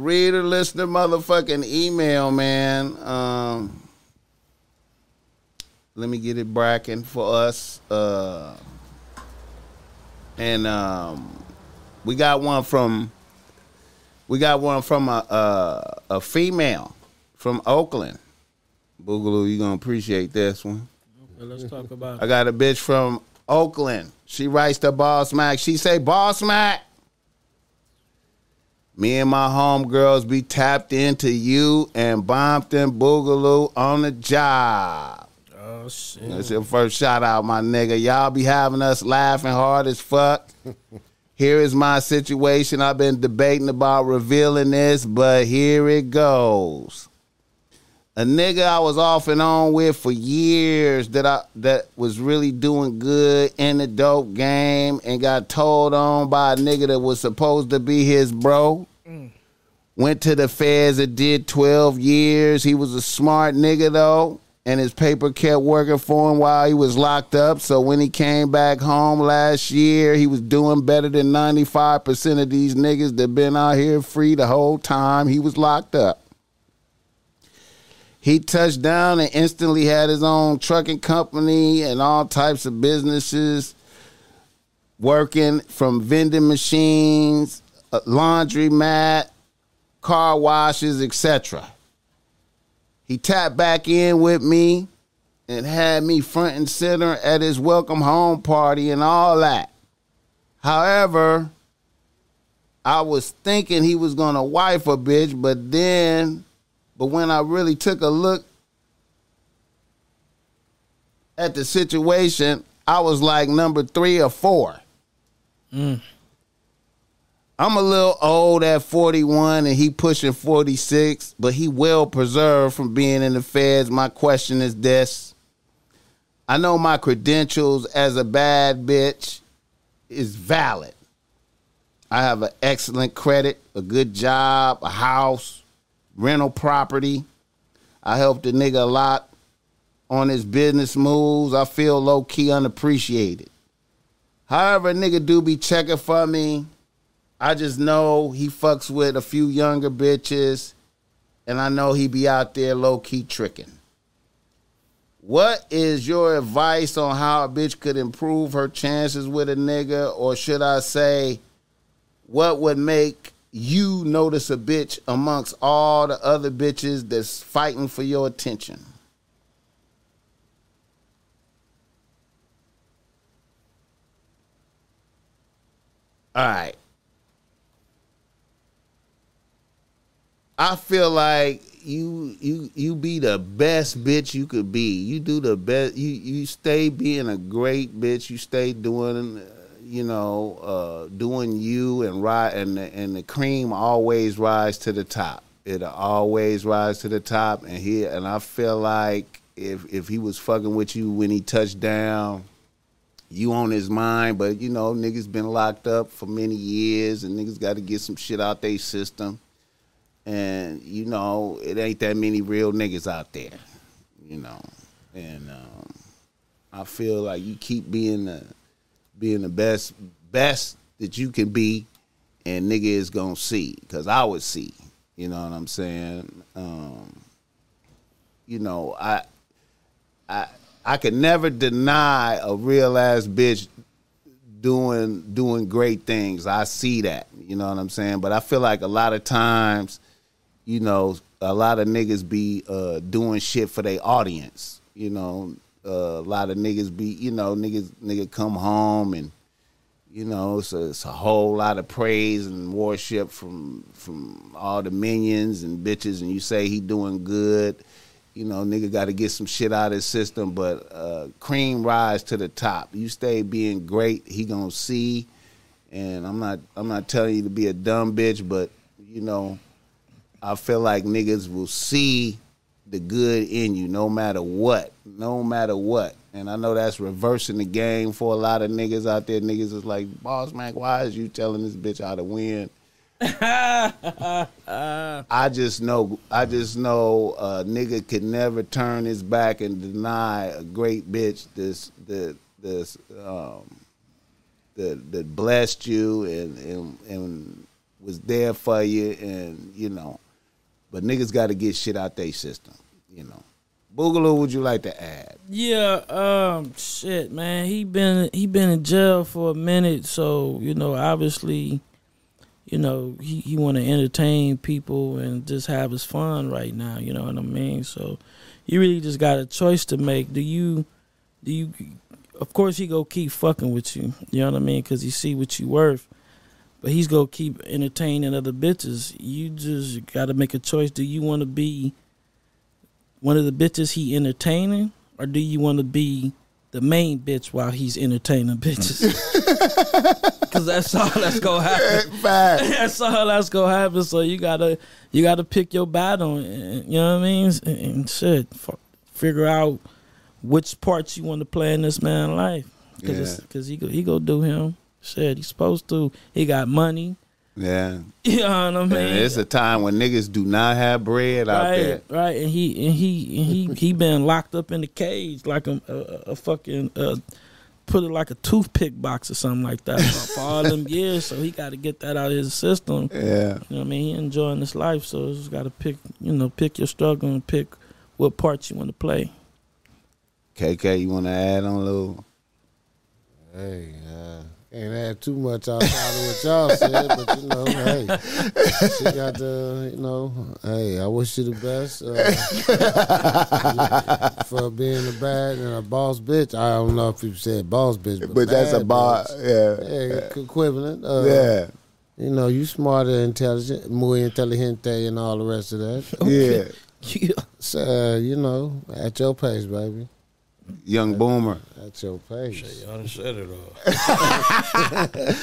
reader, listener, motherfucking email, man. Um, let me get it bracking for us. Uh, and um, we got one from we got one from a a, a female from Oakland. Boogaloo, you gonna appreciate this one. Okay, let's talk about I got a bitch from Oakland. She writes to Boss Mac. She say, Boss Mac, me and my homegirls be tapped into you and Bompton Boogaloo on the job. Oh shit. That's your first shout out, my nigga. Y'all be having us laughing hard as fuck. Here is my situation. I've been debating about revealing this, but here it goes. A nigga I was off and on with for years that I that was really doing good in the dope game and got told on by a nigga that was supposed to be his bro. Mm. Went to the feds and did 12 years. He was a smart nigga though, and his paper kept working for him while he was locked up. So when he came back home last year, he was doing better than 95% of these niggas that been out here free the whole time he was locked up. He touched down and instantly had his own trucking company and all types of businesses working from vending machines, a laundromat, car washes, etc. He tapped back in with me and had me front and center at his welcome home party and all that. However, I was thinking he was gonna wife a bitch, but then, but when I really took a look at the situation, I was like number three or four. Mm. I'm a little old at 41 and he pushing 46, but he well preserved from being in the feds. My question is this. I know my credentials as a bad bitch is valid. I have an excellent credit, a good job, a house, rental property. I helped the nigga a lot on his business moves. I feel low key unappreciated. However, nigga do be checking for me. I just know he fucks with a few younger bitches, and I know he be out there low key tricking. What is your advice on how a bitch could improve her chances with a nigga, or should I say, what would make you notice a bitch amongst all the other bitches that's fighting for your attention? All right. I feel like you you you be the best bitch you could be. You do the best. You you stay being a great bitch. You stay doing, you know, uh, doing you and right and the, and the cream always rise to the top. It'll always rise to the top. And he and I feel like if if he was fucking with you when he touched down, you on his mind. But you know, niggas been locked up for many years, and niggas got to get some shit out their system and you know it ain't that many real niggas out there, you know, and um, I feel like you keep being the being the best best that you can be, and nigga is gonna see because I would see, you know what I'm saying. Um, you know, I I I could never deny a real ass bitch doing doing great things. I see that, you know what I'm saying. But I feel like a lot of times you know, a lot of niggas be uh, doing shit for their audience. You know, a lot of niggas be, you know, niggas nigga come home and you know, it's a, it's a whole lot of praise and worship from from all the minions and bitches, and you say he doing good. You know, nigga got to get some shit out of his system, but uh, cream rise to the top. You stay being great, he gonna see. And I'm not I'm not telling you to be a dumb bitch, but you know, I feel like niggas will see the good in you no matter what. No matter what. And I know that's reversing the game for a lot of niggas out there. Niggas is like, Boss Mac, why is you telling this bitch how to win? I just know I just know a nigga could never turn his back and deny a great bitch this that this um that that blessed you and and and was there for you, and you know, but niggas got to get shit out their system. You know, Boogaloo, would you like to add? Yeah, um, shit, man. He been he been in jail for a minute, so you know, obviously, you know, he he want to entertain people and just have his fun right now. You know what I mean? So, you really just got a choice to make. Do you, do you? Of course, he go keep fucking with you. You know what I mean? Because he see what you worth. But he's gonna keep entertaining other bitches. You just got to make a choice. Do you want to be one of the bitches he entertaining, or do you want to be the main bitch while he's entertaining bitches? Because that's all that's gonna happen. That's all that's gonna happen. So you gotta you gotta pick your battle. and- You know what I mean? And, and shit, f- figure out which parts you want to play in this man's life. Because Yeah. he go, he go do him. Shit, he's supposed to. He got money. Yeah, You know what I mean? and it's a time when niggas do not have bread out there. right, right, and he and he and he he been locked up in the cage like a a, a fucking uh, put it like a toothpick box or something like that for, for all them years. So he got to get that out of his system. Yeah, You know what I mean? He enjoying this life, so you just got to pick, you know, pick your struggle and pick what part you want to play. KK, you want to add on a little? Hey, uh, can't add too much outside of what y'all said, but you know, hey, she got the, you know, hey, I wish you the best uh, for being a bad and a boss bitch. I don't know if you said boss bitch, but, But that's a bad bar. Yeah, Yeah, equivalent. Uh, yeah, You know, you smarter, intelligent, muy inteligente, and all the rest of that. yeah. Yeah. So, uh, you know, at your pace, baby. Young boomer. That's your pace. Y'all done said it all.